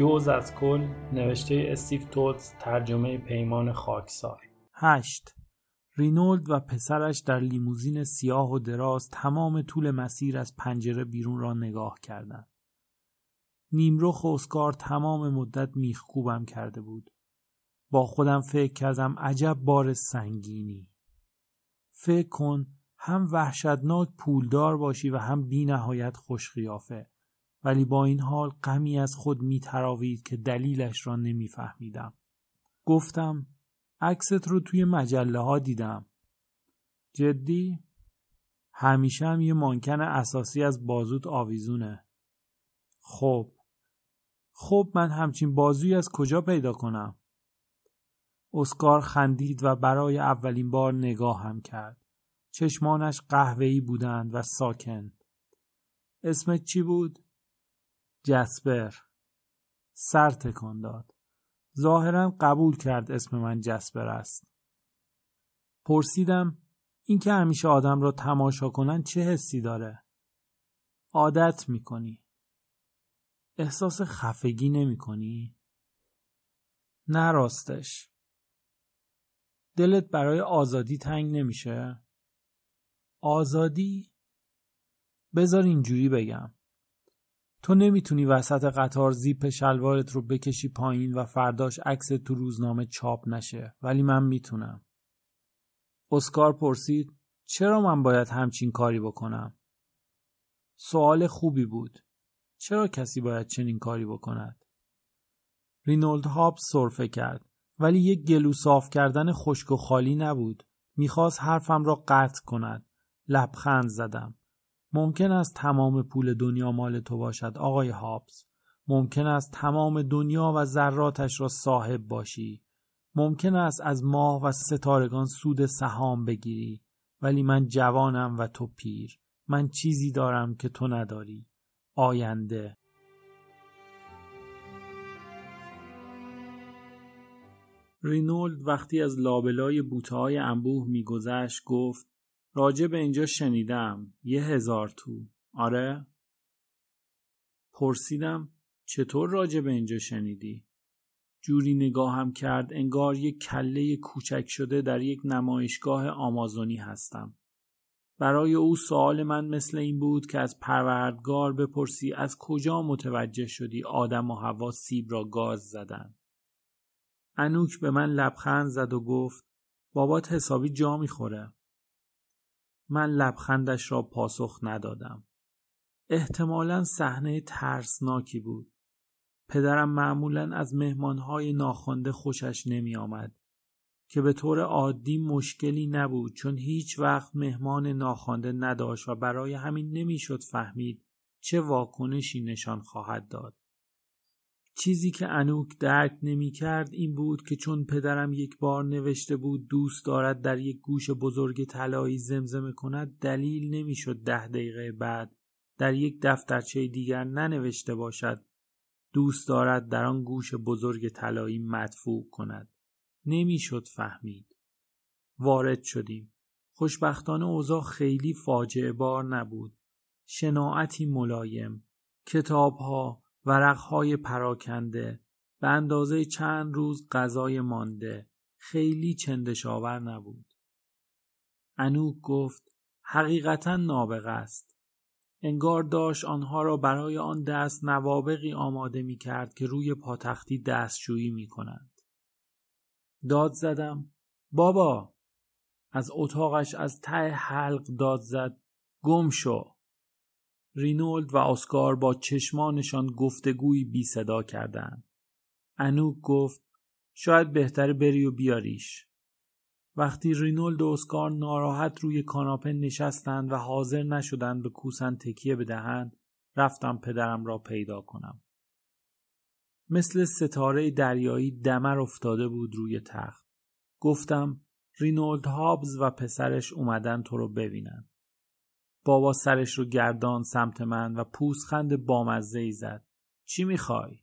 جوز از کل نوشته استیف توتس ترجمه پیمان خاکسار هشت رینولد و پسرش در لیموزین سیاه و دراز تمام طول مسیر از پنجره بیرون را نگاه کردند. نیمرخ اسکار تمام مدت میخکوبم کرده بود. با خودم فکر کردم عجب بار سنگینی. فکر کن هم وحشتناک پولدار باشی و هم بی نهایت خوشخیافه. ولی با این حال غمی از خود میتراوید که دلیلش را نمیفهمیدم. گفتم عکست رو توی مجله ها دیدم. جدی؟ همیشه هم یه مانکن اساسی از بازوت آویزونه. خب. خب من همچین بازوی از کجا پیدا کنم؟ اسکار خندید و برای اولین بار نگاه هم کرد. چشمانش قهوه‌ای بودند و ساکن. اسمت چی بود؟ جسپر. سر تکان داد. ظاهرا قبول کرد اسم من جسپر است. پرسیدم اینکه همیشه آدم را تماشا کنن چه حسی داره؟ عادت می‌کنی. احساس خفگی نمی کنی؟ نه راستش. دلت برای آزادی تنگ نمیشه؟ آزادی؟ بذار اینجوری بگم. تو نمی‌تونی وسط قطار زیپ شلوارت رو بکشی پایین و فرداش عکس تو روزنامه چاپ نشه ولی من می‌تونم. اسکار پرسید چرا من باید همچین کاری بکنم؟ سوال خوبی بود. چرا کسی باید چنین کاری بکند؟ رینولد هاب صرفه کرد ولی یک گلو صاف کردن خشک و خالی نبود. می‌خواست حرفم را قطع کند. لبخند زدم. ممکن است تمام پول دنیا مال تو باشد آقای هابز. ممکن است تمام دنیا و ذراتش را صاحب باشی. ممکن است از ماه و ستارگان سود سهام بگیری. ولی من جوانم و تو پیر. من چیزی دارم که تو نداری. آینده. رینولد وقتی از لابلای بوته انبوه میگذشت گفت راجع به اینجا شنیدم یه هزار تو آره؟ پرسیدم چطور راجع به اینجا شنیدی؟ جوری نگاهم کرد انگار یک کله کوچک شده در یک نمایشگاه آمازونی هستم. برای او سوال من مثل این بود که از پروردگار بپرسی از کجا متوجه شدی آدم و هوا سیب را گاز زدن. انوک به من لبخند زد و گفت بابات حسابی جا می‌خوره. من لبخندش را پاسخ ندادم. احتمالا صحنه ترسناکی بود. پدرم معمولا از مهمانهای ناخوانده خوشش نمی آمد که به طور عادی مشکلی نبود چون هیچ وقت مهمان ناخوانده نداشت و برای همین نمی‌شد فهمید چه واکنشی نشان خواهد داد. چیزی که انوک درک نمی کرد این بود که چون پدرم یک بار نوشته بود دوست دارد در یک گوش بزرگ طلایی زمزمه کند دلیل نمی‌شد ده دقیقه بعد در یک دفترچه دیگر ننوشته باشد دوست دارد در آن گوش بزرگ طلایی مدفوع کند. نمی‌شد فهمید. وارد شدیم. خوشبختانه اوضاع خیلی فاجعه بار نبود. شناعتی ملایم. کتابها ورقهای پراکنده به اندازه چند روز غذای مانده. خیلی چندشاور نبود. انوک گفت حقیقتا نابغه است. انگار داشت آنها را برای آن دست نوابقی آماده می کرد که روی پاتختی دستشویی می کنند. داد زدم بابا! از اتاقش از ته حلق داد زد گم شو! رینولد و اسکار با چشمانشان گفتگویی بی صدا کردند. انوک گفت شاید بهتر بری و بیاریش. وقتی رینولد و اسکار ناراحت روی کاناپه نشستند و حاضر نشدند به کوسن تکیه بدهند رفتم پدرم را پیدا کنم. مثل ستاره دریایی دمر افتاده بود روی تخت. گفتم رینولد هابز و پسرش اومدن تو رو ببینن. بابا سرش رو گردان سمت من و پوسخند بامزه ای زد. چی می‌خوای؟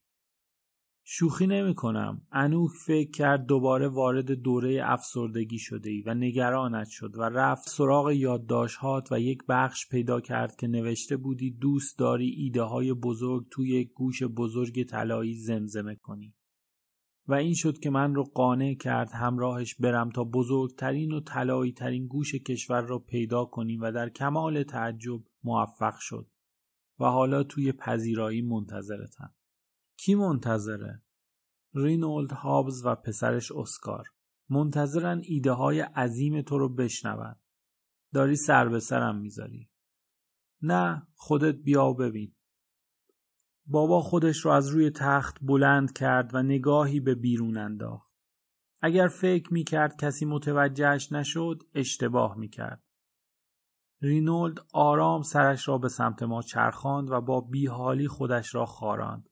شوخی نمی کنم. انوک فکر کرد دوباره وارد دوره افسردگی شده ای و نگرانت شد و رفت سراغ یادداشتهات و یک بخش پیدا کرد که نوشته بودی دوست داری ایده های بزرگ توی یک گوش بزرگ طلایی زمزمه کنی. و این شد که من رو قانع کرد همراهش برم تا بزرگترین و طلایی ترین گوش کشور را پیدا کنیم و در کمال تعجب موفق شد و حالا توی پذیرایی منتظرتم. کی منتظره؟ رینولد هابز و پسرش اسکار منتظرن ایده های عظیم تو رو بشنون داری سر به سرم می‌ذاری نه خودت بیا و ببین بابا خودش رو از روی تخت بلند کرد و نگاهی به بیرون انداخت. اگر فکر می‌کرد کسی متوجهش نشد اشتباه می‌کرد. رینولد آرام سرش را به سمت ما چرخاند و با بیحالی خودش را خاراند.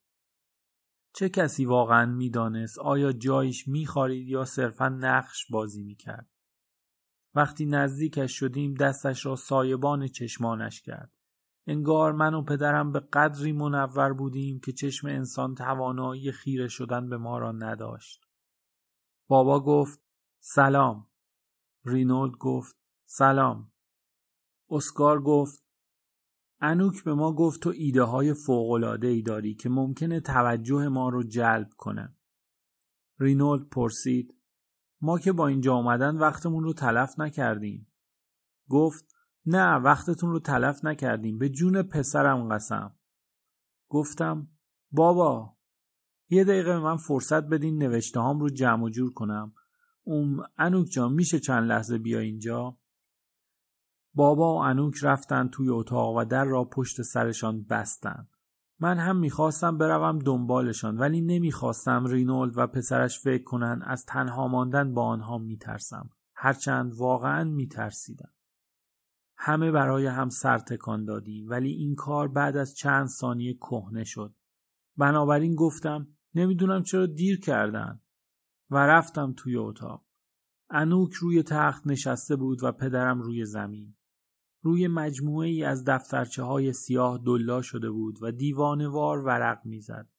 چه کسی واقعا می‌دانست آیا جایش میخارید یا صرفا نقش بازی می‌کرد؟ وقتی نزدیکش شدیم دستش را سایبان چشمانش کرد. انگار من و پدرم به قدری منور بودیم که چشم انسان توانایی خیره شدن به ما را نداشت بابا گفت سلام رینولد گفت سلام اسکار گفت انوک به ما گفت تو ایده های فوقلاده ای داری که ممکنه توجه ما رو جلب کنه. رینولد پرسید ما که با اینجا آمدن وقتمون رو تلف نکردیم. گفت نه وقتتون رو تلف نکردیم به جون پسرم قسم. گفتم بابا یه دقیقه من فرصت بدین نوشته هام رو جمع و جور کنم. اون انوک جان میشه چند لحظه بیا اینجا؟ بابا و انوک رفتن توی اتاق و در را پشت سرشان بستند. من هم می‌خواستم بروم دنبالشان ولی نمی‌خواستم رینولد و پسرش فکر کنند از تنها ماندن با آنها میترسم. هرچند واقعا میترسیدم. همه برای هم سر تکان دادیم ولی این کار بعد از چند ثانیه کهنه شد. بنابراین گفتم نمی‌دونم چرا دیر کردن و رفتم توی اتاق. انوک روی تخت نشسته بود و پدرم روی زمین. روی مجموعه ای از دفترچه های سیاه دلا شده بود و دیوانوار ورق می‌زد.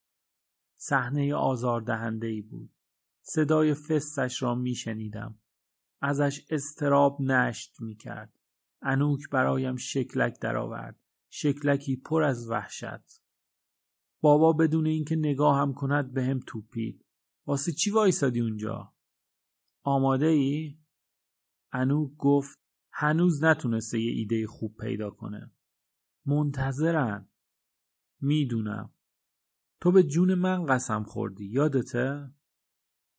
صحنه آزاردهنده ای بود. صدای فستش را میشنیدم. ازش استراب نشت می‌کرد. انوک برایم شکلک درآورد. شکلکی پر از وحشت. بابا بدون اینکه نگاه هم کند به هم توپید. واسه چی وایسادی اونجا؟ آماده ای؟ انوک گفت هنوز نتونسته یه ایده خوب پیدا کنه. منتظرن. می‌دونم. تو به جون من قسم خوردی. یادته؟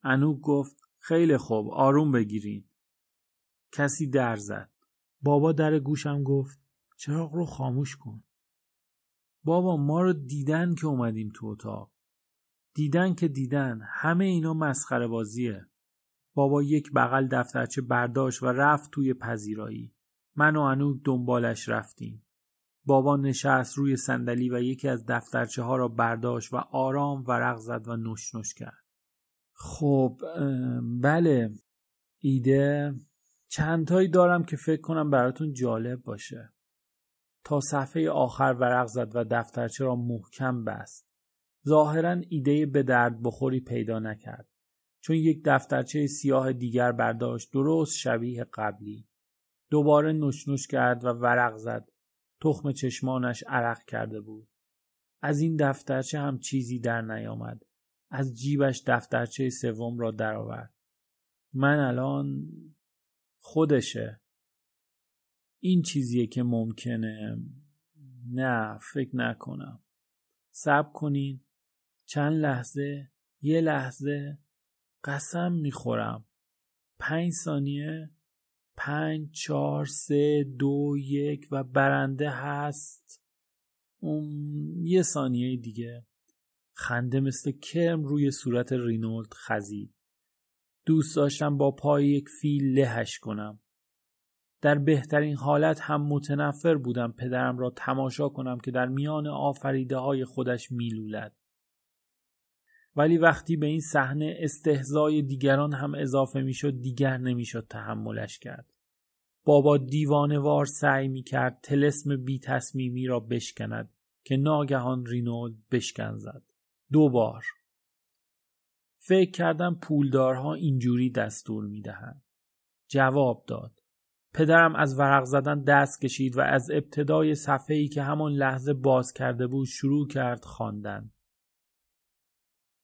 انوک گفت خیلی خوب آروم بگیرین. کسی در زد. بابا در گوشم گفت چراغ رو خاموش کن. بابا ما رو دیدن که اومدیم تو اتاق. دیدن که دیدن همه اینا مسخره بازیه. بابا یک بغل دفترچه برداشت و رفت توی پذیرایی. من و انوک دنبالش رفتیم. بابا نشست روی صندلی و یکی از دفترچه ها را برداشت و آرام ورق زد و نوش نوش کرد. خب بله ایده چندتایی دارم که فکر کنم براتون جالب باشه. تا صفحه آخر ورق زد و دفترچه را محکم بست. ظاهرا ایده به درد بخوری پیدا نکرد. چون یک دفترچه سیاه دیگر برداشت درست شبیه قبلی. دوباره نشنوش کرد و ورق زد. تخم چشمانش عرق کرده بود. از این دفترچه هم چیزی در نیامد. از جیبش دفترچه سوم را درآورد. من الان خودشه. این چیزیه که ممکنه. نه فکر نکنم. صبر کنین. چند لحظه؟ یه لحظه. قسم می‌خورم. پنج ثانیه. پنج چهار سه دو یک و برنده هست. اون یه ثانیه دیگه. خنده مثل کرم روی صورت رینولد خزید. دوست داشتم با پای یک فیل لهش کنم. در بهترین حالت هم متنفر بودم پدرم را تماشا کنم که در میان آفریده های خودش میلولد. ولی وقتی به این صحنه استهزای دیگران هم اضافه می‌شد دیگر نمی‌شد تحملش کرد. بابا دیوانوار سعی می کرد تلسم بی تصمیمی را بشکند که ناگهان رینولد بشکن زد. دو بار. فکر کردم پولدارها اینجوری دستور می‌دهند. جواب داد. پدرم از ورق زدن دست کشید و از ابتدای صفحه‌ای که همان لحظه باز کرده بود شروع کرد خواندن.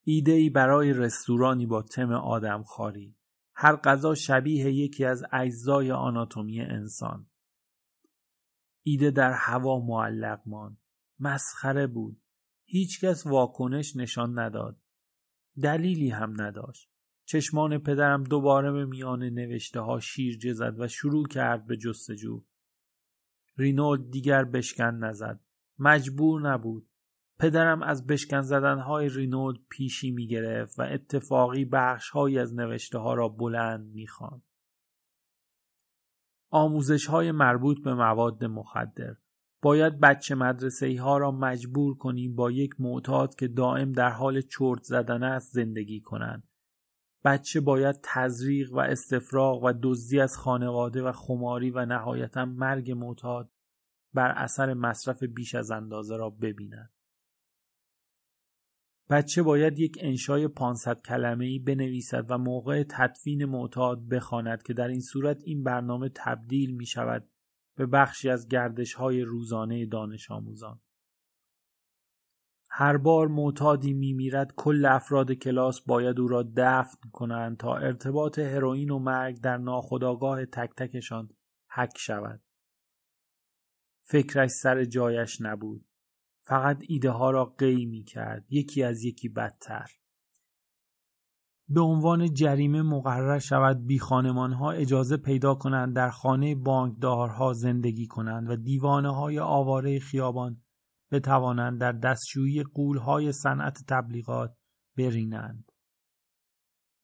ایده برای رستورانی با تم آدم خاری. هر غذا شبیه یکی از اجزای آناتومی انسان. ایده در هوا معلق ماند. مسخره بود. هیچکس واکنش نشان نداد. دلیلی هم نداشت. چشمان پدرم دوباره به میان نوشته ها شیر زد و شروع کرد به جستجو. رینولد دیگر بشکن نزد. مجبور نبود. پدرم از بشکن زدنهای رینولد پیشی می گرفت و اتفاقی بخشهایی از نوشته ها را بلند می خواند. آموزش های مربوط به مواد مخدر باید بچه مدرسه ها را مجبور کنیم با یک معتاد که دائم در حال چرت زدن است زندگی کنند. بچه باید تزریق و استفراغ و دزدی از خانواده و خماری و نهایتا مرگ معتاد بر اثر مصرف بیش از اندازه را ببیند. بچه باید یک انشای 500 کلمه ای بنویسد و موقع تدفین معتاد بخواند که در این صورت این برنامه تبدیل می شود به بخشی از گردش های روزانه دانش آموزان. هر بار معتادی میمیرد کل افراد کلاس باید او را دفن کنند تا ارتباط هروئین و مرگ در ناخودآگاه تک تکشان حک شود. فکرش سر جایش نبود. فقط ایده ها را قی می کرد. یکی از یکی بدتر. به عنوان جریمه مقرر شود بی خانمان ها اجازه پیدا کنند در خانه بانکدارها زندگی کنند و دیوانه های آواره خیابان بتوانند در دستشویی قولهای صنعت تبلیغات برینند.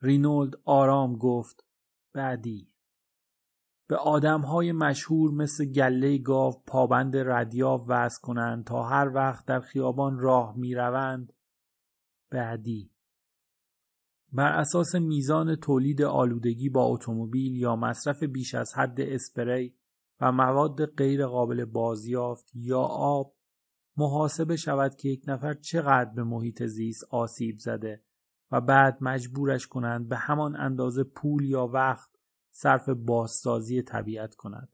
رینولد آرام گفت بعدی به آدمهای مشهور مثل گله گاو پابند ردیاب وضع کنند تا هر وقت در خیابان راه می‌روند بعدی بر اساس میزان تولید آلودگی با اتومبیل یا مصرف بیش از حد اسپری و مواد غیر قابل بازیافت یا آب محاسبه شود که یک نفر چقدر به محیط زیست آسیب زده و بعد مجبورش کنند به همان اندازه پول یا وقت صرف بازسازی طبیعت کند.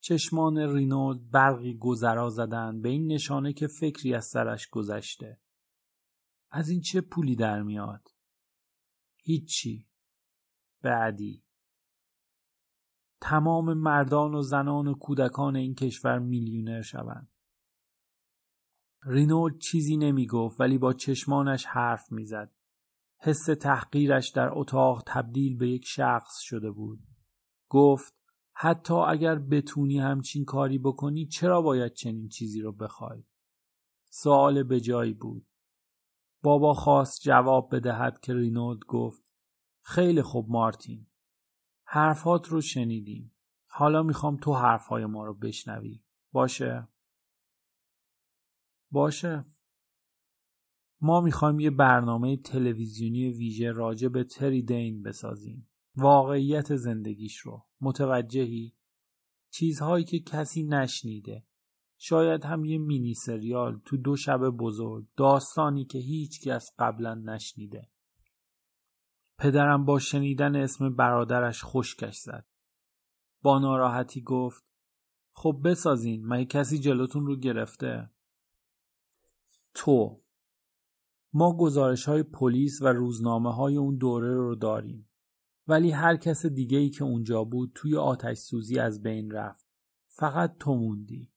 چشمان رینولد برقی گذرا زدند به این نشانه که فکری از سرش گذشته. از این چه پولی در میاد؟ هیچی. بعدی. تمام مردان و زنان و کودکان این کشور میلیونر شوند. رینولد چیزی نمی گفت ولی با چشمانش حرف می‌زد. حس تحقیرش در اتاق تبدیل به یک شخص شده بود. گفت حتی اگر بتونی همچین کاری بکنی چرا باید چنین چیزی رو بخوای؟ سوال به جایی بود. بابا خواست جواب بدهد که رینولد گفت خیلی خوب مارتین. حرفات رو شنیدیم. حالا می‌خوام تو حرفهای ما رو بشنوی. باشه؟ باشه ما می‌خوایم یه برنامه تلویزیونی ویژه راجع به تری دین بسازیم واقعیت زندگیش رو متوجهی چیزهایی که کسی نشنیده شاید هم یه مینی سریال تو دو شب بزرگ داستانی که هیچ کس قبلا نشنیده. پدرم با شنیدن اسم برادرش خشکش زد. با ناراحتی گفت خب بسازین مگه کسی جلوتون رو گرفته؟ تو ما گزارش های پلیس و روزنامه های اون دوره رو داریم ولی هر کس دیگه ای که اونجا بود توی آتش سوزی از بین رفت. فقط تو موندی.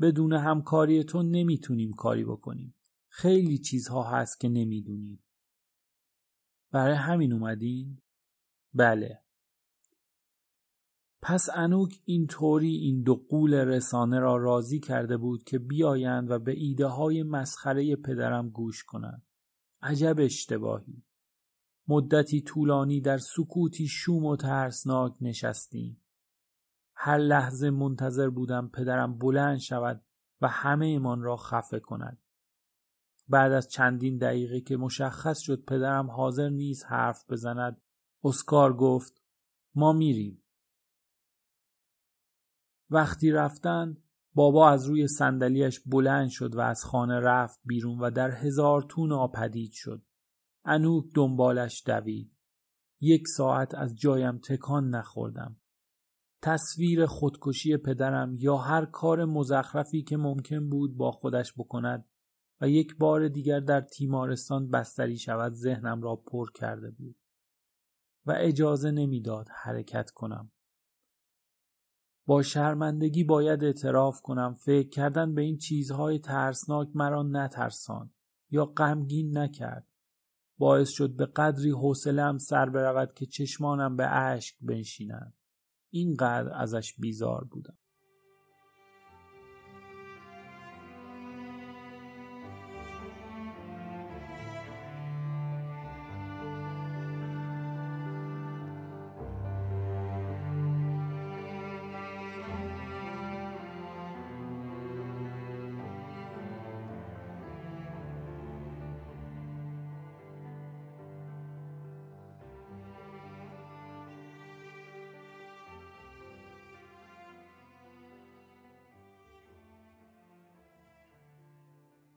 بدون همکاری تو نمی‌تونیم کاری بکنیم خیلی چیزها هست که نمی‌دونید برای همین اومدین؟ بله پس انوک اینطوری این دو قول رسانه را راضی کرده بود که بیایند و به ایده های مسخره پدرم گوش کنند. عجب اشتباهی. مدتی طولانی در سکوتی شوم و ترسناک نشستیم. هر لحظه منتظر بودم پدرم بلند شود و همه ایمان را خفه کند. بعد از چندین دقیقه که مشخص شد پدرم حاضر نیست حرف بزند اسکار گفت ما میریم. وقتی رفتند بابا از روی صندلیاش بلند شد و از خانه رفت بیرون و در هزار تو ناپدید شد. انوک دنبالش دوید. یک ساعت از جایم تکان نخوردم. تصویر خودکشی پدرم یا هر کار مزخرفی که ممکن بود با خودش بکند و یک بار دیگر در تیمارستان بستری شود ذهنم را پر کرده بود و اجازه نمی‌داد حرکت کنم. با شرمندگی باید اعتراف کنم. فکر کردن به این چیزهای ترسناک مرا نترسان یا غمگین نکرد. باعث شد به قدری حوصله‌ام سر برود که چشمانم به اشک بنشینند. اینقدر ازش بیزار بودم.